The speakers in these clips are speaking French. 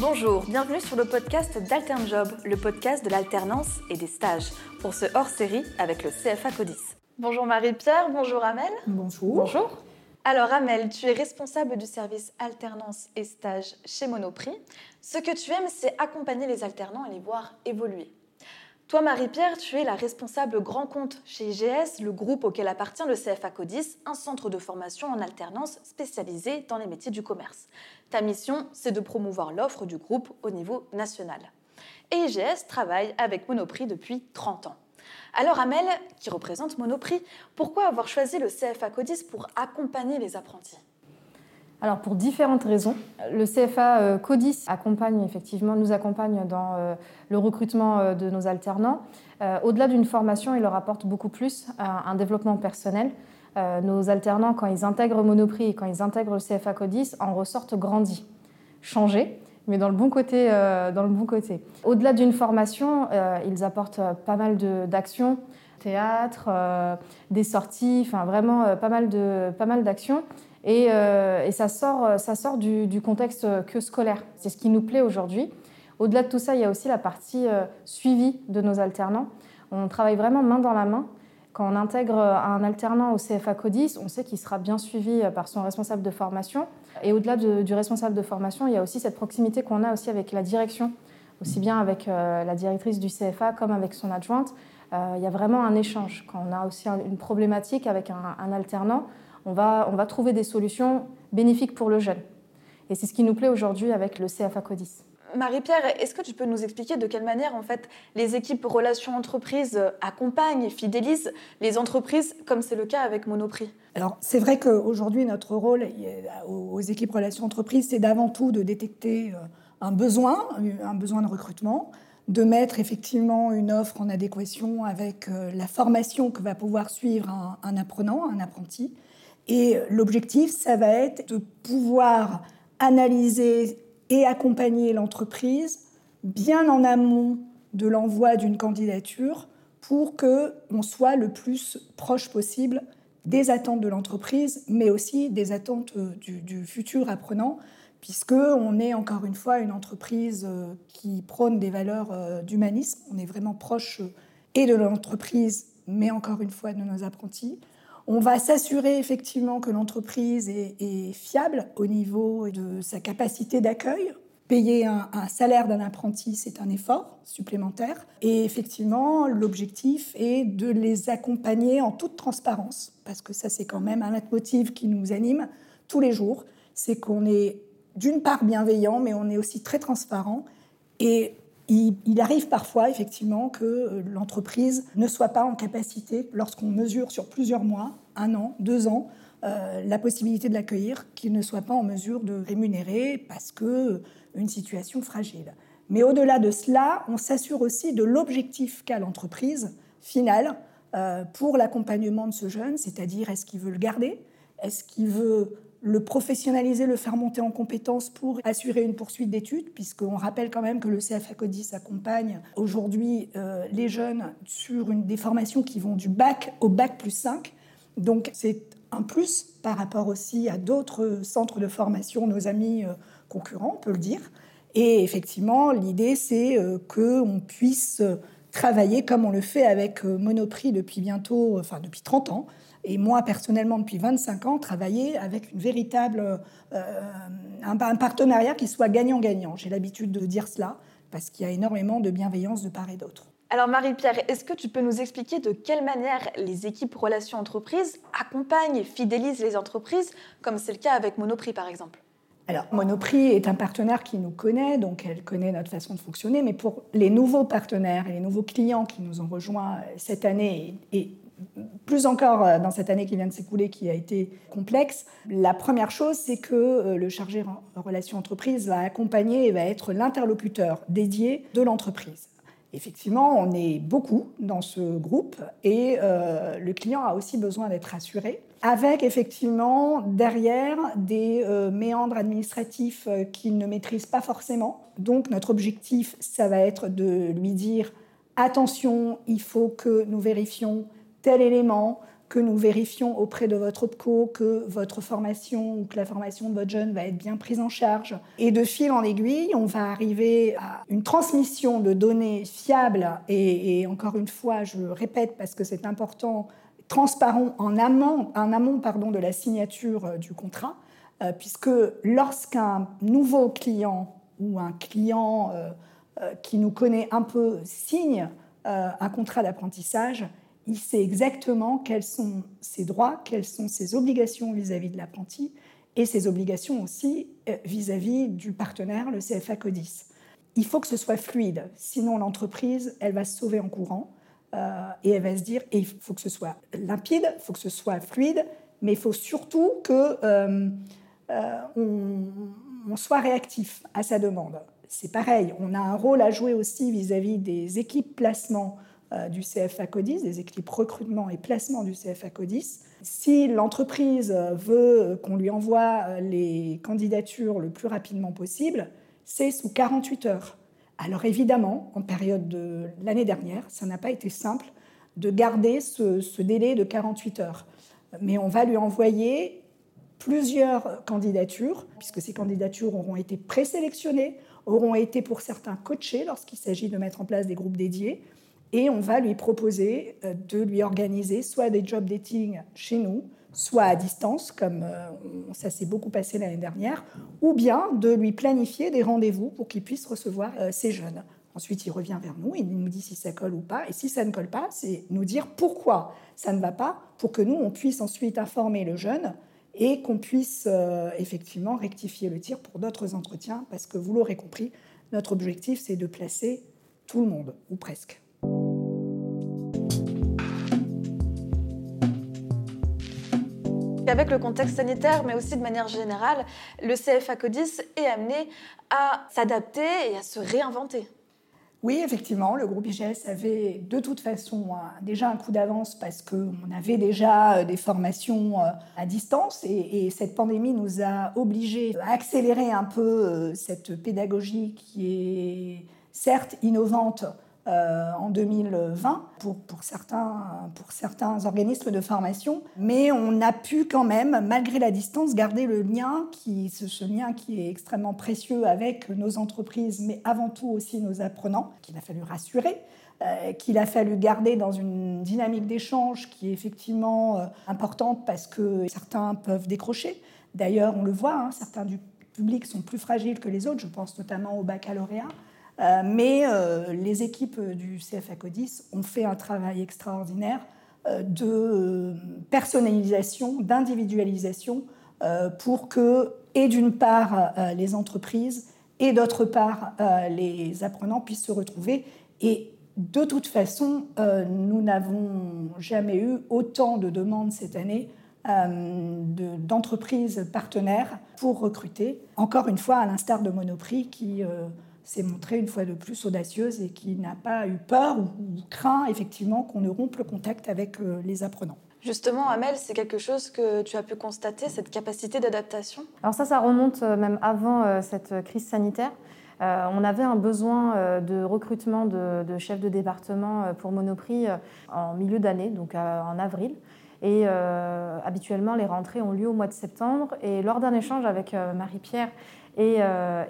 Bonjour, bienvenue sur le podcast d'AlternJob, le podcast de l'alternance et des stages, pour ce hors-série avec le CFA Codis. Bonjour Marie-Pierre, bonjour Amel. Bonjour. Bonjour. Alors Amel, tu es responsable du service alternance et stage chez Monoprix. Ce que tu aimes, c'est accompagner les alternants et les voir évoluer. Toi, Marie-Pierre, tu es la responsable grand compte chez IGS, le groupe auquel appartient le CFA Codis, un centre de formation en alternance spécialisé dans les métiers du commerce. Ta mission, c'est de promouvoir l'offre du groupe au niveau national. Et IGS travaille avec Monoprix depuis 30 ans. Alors Amel, qui représente Monoprix, pourquoi avoir choisi le CFA Codis pour accompagner les apprentis? Alors pour différentes raisons, le CFA euh, CODIS accompagne effectivement, nous accompagne dans euh, le recrutement euh, de nos alternants. Au-delà d'une formation, il leur apporte beaucoup plus un développement personnel. Nos alternants, quand ils intègrent Monoprix et quand ils intègrent le CFA CODIS, en ressortent grandis, changés, mais dans le bon côté. dans le bon côté. Au-delà d'une formation, ils apportent pas mal d'actions, théâtre, des sorties, enfin vraiment pas mal d'actions. Euh, et, ça sort, ça sort du, contexte que scolaire. C'est ce qui nous plaît aujourd'hui. Au-delà de tout ça, il y a aussi la partie euh, suivi de nos alternants. On travaille vraiment main dans la main. Quand on intègre un alternant au CFA CODIS, on sait qu'il sera bien suivi euh, par son responsable de formation. Et au-delà du responsable de formation, il y a aussi cette proximité qu'on a aussi avec la direction, aussi bien avec la directrice du CFA comme avec son adjointe. il y a vraiment un échange. Quand on a aussi une problématique avec un alternant, on va, on va trouver des solutions bénéfiques pour le jeune. Et c'est ce qui nous plaît aujourd'hui avec le CFA CODIS. Marie-Pierre, est-ce que tu peux nous expliquer de quelle manière en fait les équipes relations entreprises accompagnent et fidélisent les entreprises comme c'est le cas avec Monoprix? Alors c'est vrai qu'aujourd'hui notre rôle aux équipes relations entreprises c'est d'avant tout de détecter euh, un besoin, un besoin de recrutement, de mettre effectivement une offre en adéquation avec euh, la formation que va pouvoir suivre un, un apprenant, un apprenti, et l'objectif, ça va être de pouvoir analyser et accompagner l'entreprise bien en amont de l'envoi d'une candidature pour que on soit le plus proche possible des attentes de l'entreprise, mais aussi des attentes euh, du, futur apprenant, puisque on est encore une fois une entreprise euh, qui prône des valeurs euh, d'humanisme. On est vraiment proche et de l'entreprise, mais encore une fois de nos apprentis. On va s'assurer effectivement que l'entreprise est, fiable au niveau de sa capacité d'accueil. Payer un, salaire d'un apprenti, c'est un effort supplémentaire. Et effectivement, l'objectif est de les accompagner en toute transparence, parce que ça, c'est quand même un motif qui nous anime tous les jours. C'est qu'on est d'une part bienveillant, mais on est aussi très transparent. Et il, arrive parfois effectivement que euh, l'entreprise ne soit pas en capacité, lorsqu'on mesure sur plusieurs mois, un an, deux ans, euh, la possibilité de l'accueillir, qu'il ne soit pas en mesure de rémunérer parce que euh, une situation fragile. Mais au-delà de cela, on s'assure aussi de l'objectif qu'a l'entreprise finale pour l'accompagnement de ce jeune, c'est-à-dire est-ce qu'il veut le garder, est-ce qu'il veut le professionnaliser, le faire monter en compétences pour assurer une poursuite d'études, puisqu'on rappelle quand même que le CFA CODIS accompagne aujourd'hui euh, les jeunes sur une, des formations qui vont du bac au bac plus 5. Donc c'est un plus par rapport aussi à d'autres centres de formation, nos amis euh, concurrents, on peut le dire. Et effectivement, l'idée, c'est euh, qu'on puisse travailler comme on le fait avec Monoprix depuis bientôt, enfin depuis 30 ans, et moi, personnellement, depuis 25 ans, travailler avec une véritable, euh, un, partenariat qui soit gagnant-gagnant. J'ai l'habitude de dire cela parce qu'il y a énormément de bienveillance de part et d'autre. Alors Marie-Pierre, est-ce que tu peux nous expliquer de quelle manière les équipes relations entreprises accompagnent et fidélisent les entreprises, comme c'est le cas avec Monoprix par exemple? Alors, Monoprix est un partenaire qui nous connaît, donc elle connaît notre façon de fonctionner, mais pour les nouveaux partenaires et les nouveaux clients qui nous ont rejoints cette année et plus encore euh, dans cette année qui vient de s'écouler, qui a été complexe. La première chose, c'est que euh, le chargé en relations entreprises va accompagner et va être l'interlocuteur dédié de l'entreprise. Effectivement, on est beaucoup dans ce groupe et euh, le client a aussi besoin d'être assuré, avec effectivement derrière des méandres administratifs qu'il ne maîtrise pas forcément. Donc notre objectif, ça va être de lui dire attention, il faut que nous vérifions tel élément, que nous vérifions auprès de votre OPCO que votre formation ou que la formation de votre jeune va être bien prise en charge. Et de fil en aiguille, on va arriver à une transmission de données fiables et, encore une fois, je répète parce que c'est important, transparent en amont, amont pardon, de la signature euh, du contrat, euh, puisque lorsqu'un nouveau client ou un client euh, qui nous connaît un peu signe un contrat d'apprentissage, il sait exactement quels sont ses droits, quelles sont ses obligations vis-à-vis de l'apprenti et ses obligations aussi euh, vis-à-vis du partenaire, le CFA CODIS. Il faut que ce soit fluide, sinon l'entreprise, elle va se sauver en courant euh, et elle va se dire, il faut que ce soit limpide, il faut que ce soit fluide, mais il faut surtout que euh, on, soit réactif à sa demande. C'est pareil, on a un rôle à jouer aussi vis-à-vis -vis des équipes placement du CFA CODIS, des équipes recrutement et placement du CFA CODIS. Si l'entreprise veut qu'on lui envoie euh, les candidatures le plus rapidement possible, c'est sous 48 heures. Alors évidemment, en période de l'année dernière, ça n'a pas été simple de garder ce, ce, délai de 48 heures. Mais on va lui envoyer plusieurs candidatures, puisque ces candidatures auront été présélectionnées, auront été pour certains coachées lorsqu'il s'agit de mettre en place des groupes dédiés et on va lui proposer euh, de lui organiser soit des job dating chez nous, soit à distance, comme euh, ça s'est beaucoup passé l'année dernière, ou bien de lui planifier des rendez-vous pour qu'il puisse recevoir euh, ces jeunes. Ensuite, il revient vers nous, il nous dit si ça colle ou pas, et si ça ne colle pas, c'est nous dire pourquoi ça ne va pas, pour que nous, on puisse ensuite informer le jeune et qu'on puisse effectivement rectifier le tir pour d'autres entretiens, parce que vous l'aurez compris, notre objectif, c'est de placer tout le monde, ou presque. Avec le contexte sanitaire, mais aussi de manière générale, le CFA CODIS est amené à s'adapter et à se réinventer. Oui, effectivement, le groupe IGS avait de toute façon déjà un coup d'avance parce qu'on avait déjà euh, des formations euh, à distance et, cette pandémie nous a obligés à accélérer un peu euh, cette pédagogie qui est certes innovante euh, en 2020 pour, certains organismes de formation. Mais on a pu quand même, malgré la distance, garder le lien, qui, ce, lien qui est extrêmement précieux avec nos entreprises, mais avant tout aussi nos apprenants, qu'il a fallu rassurer. Euh, qu'il a fallu garder dans une dynamique d'échange qui est effectivement euh, importante parce que certains peuvent décrocher. D'ailleurs, on le voit, hein, certains du public sont plus fragiles que les autres, je pense notamment au baccalauréat. Euh, mais euh, les équipes du CFA CODIS ont fait un travail extraordinaire euh, de personnalisation, d'individualisation pour que, et d'une part, les entreprises et d'autre part, les apprenants puissent se retrouver. Et de toute façon, nous n'avons jamais eu autant de demandes cette année d'entreprises partenaires pour recruter. Encore une fois, à l'instar de Monoprix qui s'est montrée une fois de plus audacieuse et qui n'a pas eu peur ou, craint effectivement qu'on ne rompe le contact avec euh, les apprenants. Justement, Amel, c'est quelque chose que tu as pu constater, cette capacité d'adaptation? Alors ça, ça remonte euh, même avant euh, cette crise sanitaire. on avait un besoin de recrutement de, chefs de département pour Monoprix en milieu d'année, donc en avril. Et habituellement, les rentrées ont lieu au mois de septembre. Et lors d'un échange avec Marie-Pierre et,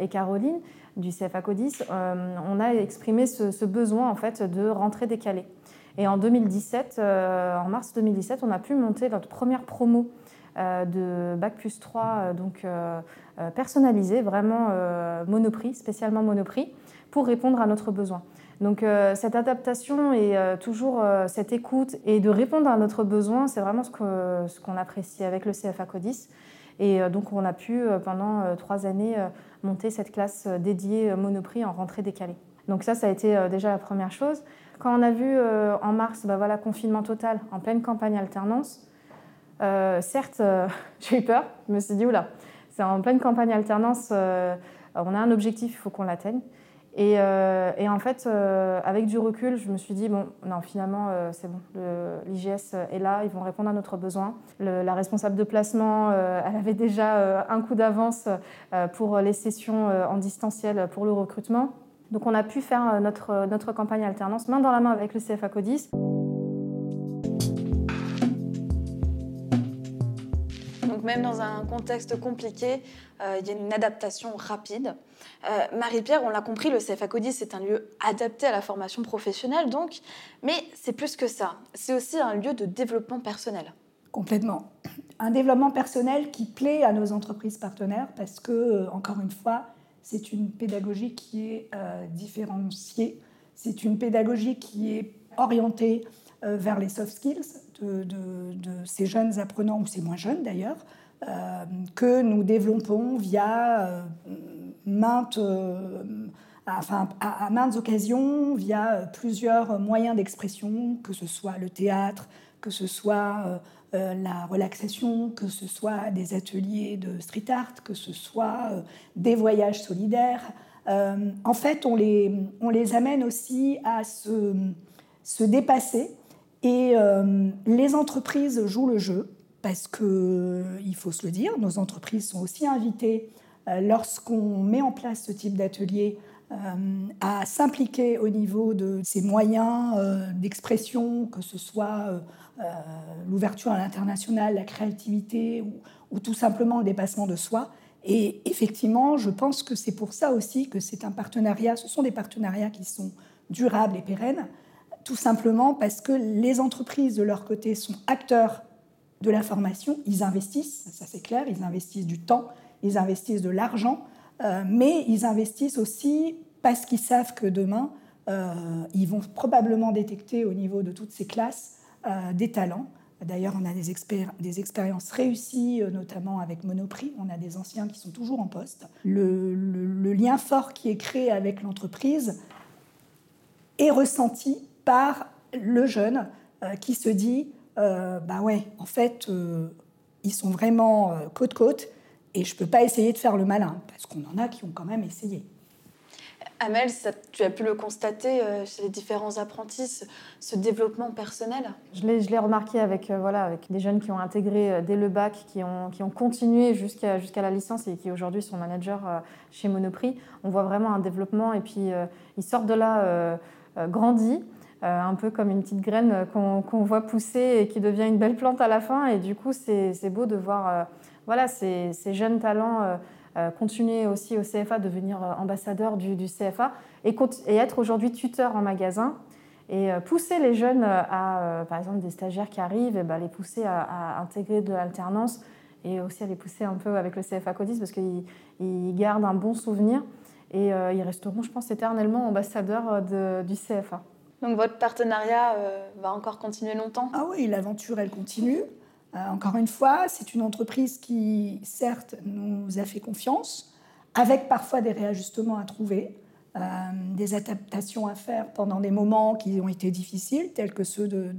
et, Caroline, du CFA CODIS, euh, on a exprimé ce, besoin en fait de rentrer décalée. Et en 2017, euh, en mars 2017, on a pu monter notre première promo euh, de Bac plus 3, donc personnalisée, vraiment Monoprix, spécialement Monoprix, pour répondre à notre besoin. Donc cette adaptation et toujours cette écoute et de répondre à notre besoin, c'est vraiment ce qu'on ce qu'on apprécie avec le CFA CODIS. Et donc on a pu pendant trois années monter cette classe euh, dédiée euh, Monoprix en rentrée décalée. Donc ça, ça a été euh, déjà la première chose. Quand on a vu en mars, bah voilà, confinement total en pleine campagne alternance, certes, j'ai eu peur. Je me suis dit, oula, c'est en pleine campagne alternance, on a un objectif, il faut qu'on l'atteigne. Euh, et, en fait, euh, avec du recul, je me suis dit, bon, non, finalement, euh, c'est bon, l'IGS est là, ils vont répondre à notre besoin. la responsable de placement, elle avait déjà un coup d'avance pour les sessions en distanciel pour le recrutement. Donc on a pu faire notre, notre campagne alternance main dans la main avec le CFA CODIS. Donc même dans un contexte compliqué, il y a une adaptation rapide. Marie-Pierre, on l'a compris, le CFA Codis est un lieu adapté à la formation professionnelle, donc, mais c'est plus que ça. C'est aussi un lieu de développement personnel. Complètement. Un développement personnel qui plaît à nos entreprises partenaires parce que, encore une fois, c'est une pédagogie qui est différenciée c'est une pédagogie qui est orientée euh, vers les soft skills de, ces jeunes apprenants, ou ces moins jeunes d'ailleurs, euh, que nous développons via euh, maintes, enfin, à, maintes occasions, via plusieurs moyens d'expression, que ce soit le théâtre, que ce soit la relaxation, que ce soit des ateliers de street art, que ce soit des voyages solidaires. Euh, en fait, on les, on les amène aussi à se, se dépasser. Et euh, les entreprises jouent le jeu, parce qu'il faut se le dire, nos entreprises sont aussi invitées, euh, lorsqu'on met en place ce type d'atelier, à s'impliquer au niveau de ces moyens d'expression, que ce soit l'ouverture à l'international, la créativité ou, ou, tout simplement le dépassement de soi. Et effectivement, je pense que c'est pour ça aussi que c'est un partenariat, ce sont des partenariats qui sont durables et pérennes, tout simplement parce que les entreprises de leur côté sont acteurs de la formation, ils investissent, ça c'est clair, ils investissent du temps, ils investissent de l'argent, euh, mais ils investissent aussi parce qu'ils savent que demain, euh, ils vont probablement détecter au niveau de toutes ces classes euh, des talents D'ailleurs, on a des, expériences réussies, notamment avec Monoprix. On a des anciens qui sont toujours en poste. Le, lien fort qui est créé avec l'entreprise est ressenti par le jeune euh, qui se dit euh, Bah ouais, en fait, ils sont vraiment côte-côte et je ne peux pas essayer de faire le malin, parce qu'on en a qui ont quand même essayé. Amel, tu as pu le constater euh, chez les différents apprentis, ce, développement personnel? Je l'ai remarqué avec, euh, voilà, avec des jeunes qui ont intégré euh, dès le bac, qui ont, qui ont continué jusqu'à jusqu'à la licence et qui aujourd'hui sont managers chez Monoprix. On voit vraiment un développement et puis ils sortent de là grandis. Un peu comme une petite graine qu'on voit pousser et qui devient une belle plante à la fin. Et du coup, c'est beau de voir voilà, ces, ces jeunes talents euh, continuer aussi au CFA, devenir euh, ambassadeur du, CFA et, être aujourd'hui tuteur en magasin et euh, pousser les jeunes à, par exemple, des stagiaires qui arrivent, et ben, les pousser à, intégrer de l'alternance et aussi à les pousser un peu avec le CFA Codis parce qu'ils gardent un bon souvenir et ils resteront, je pense, éternellement ambassadeurs du CFA. Donc votre partenariat va encore continuer longtemps Ah oui, l'aventure, elle continue. Euh, encore une fois, c'est une entreprise qui, certes, nous a fait confiance, avec parfois des réajustements à trouver, euh, des adaptations à faire pendant des moments qui ont été difficiles, tels que ceux de,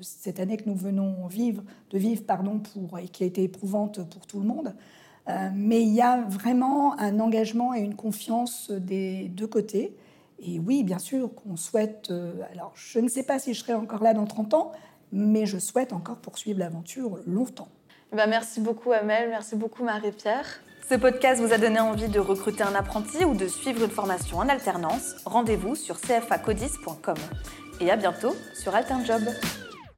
cette année que nous venons de vivre pardon, pour, et qui a été éprouvante pour tout le monde. Euh, mais il y a vraiment un engagement et une confiance des deux côtés. Et oui, bien sûr, qu'on souhaite. alors, je ne sais pas si je serai encore là dans 30 ans, mais je souhaite encore poursuivre l'aventure longtemps. Ben, merci beaucoup Amel, merci beaucoup Marie-Pierre. Ce podcast vous a donné envie de recruter un apprenti ou de suivre une formation en alternance Rendez-vous sur cfacodis.com. Et à bientôt sur AlternJob.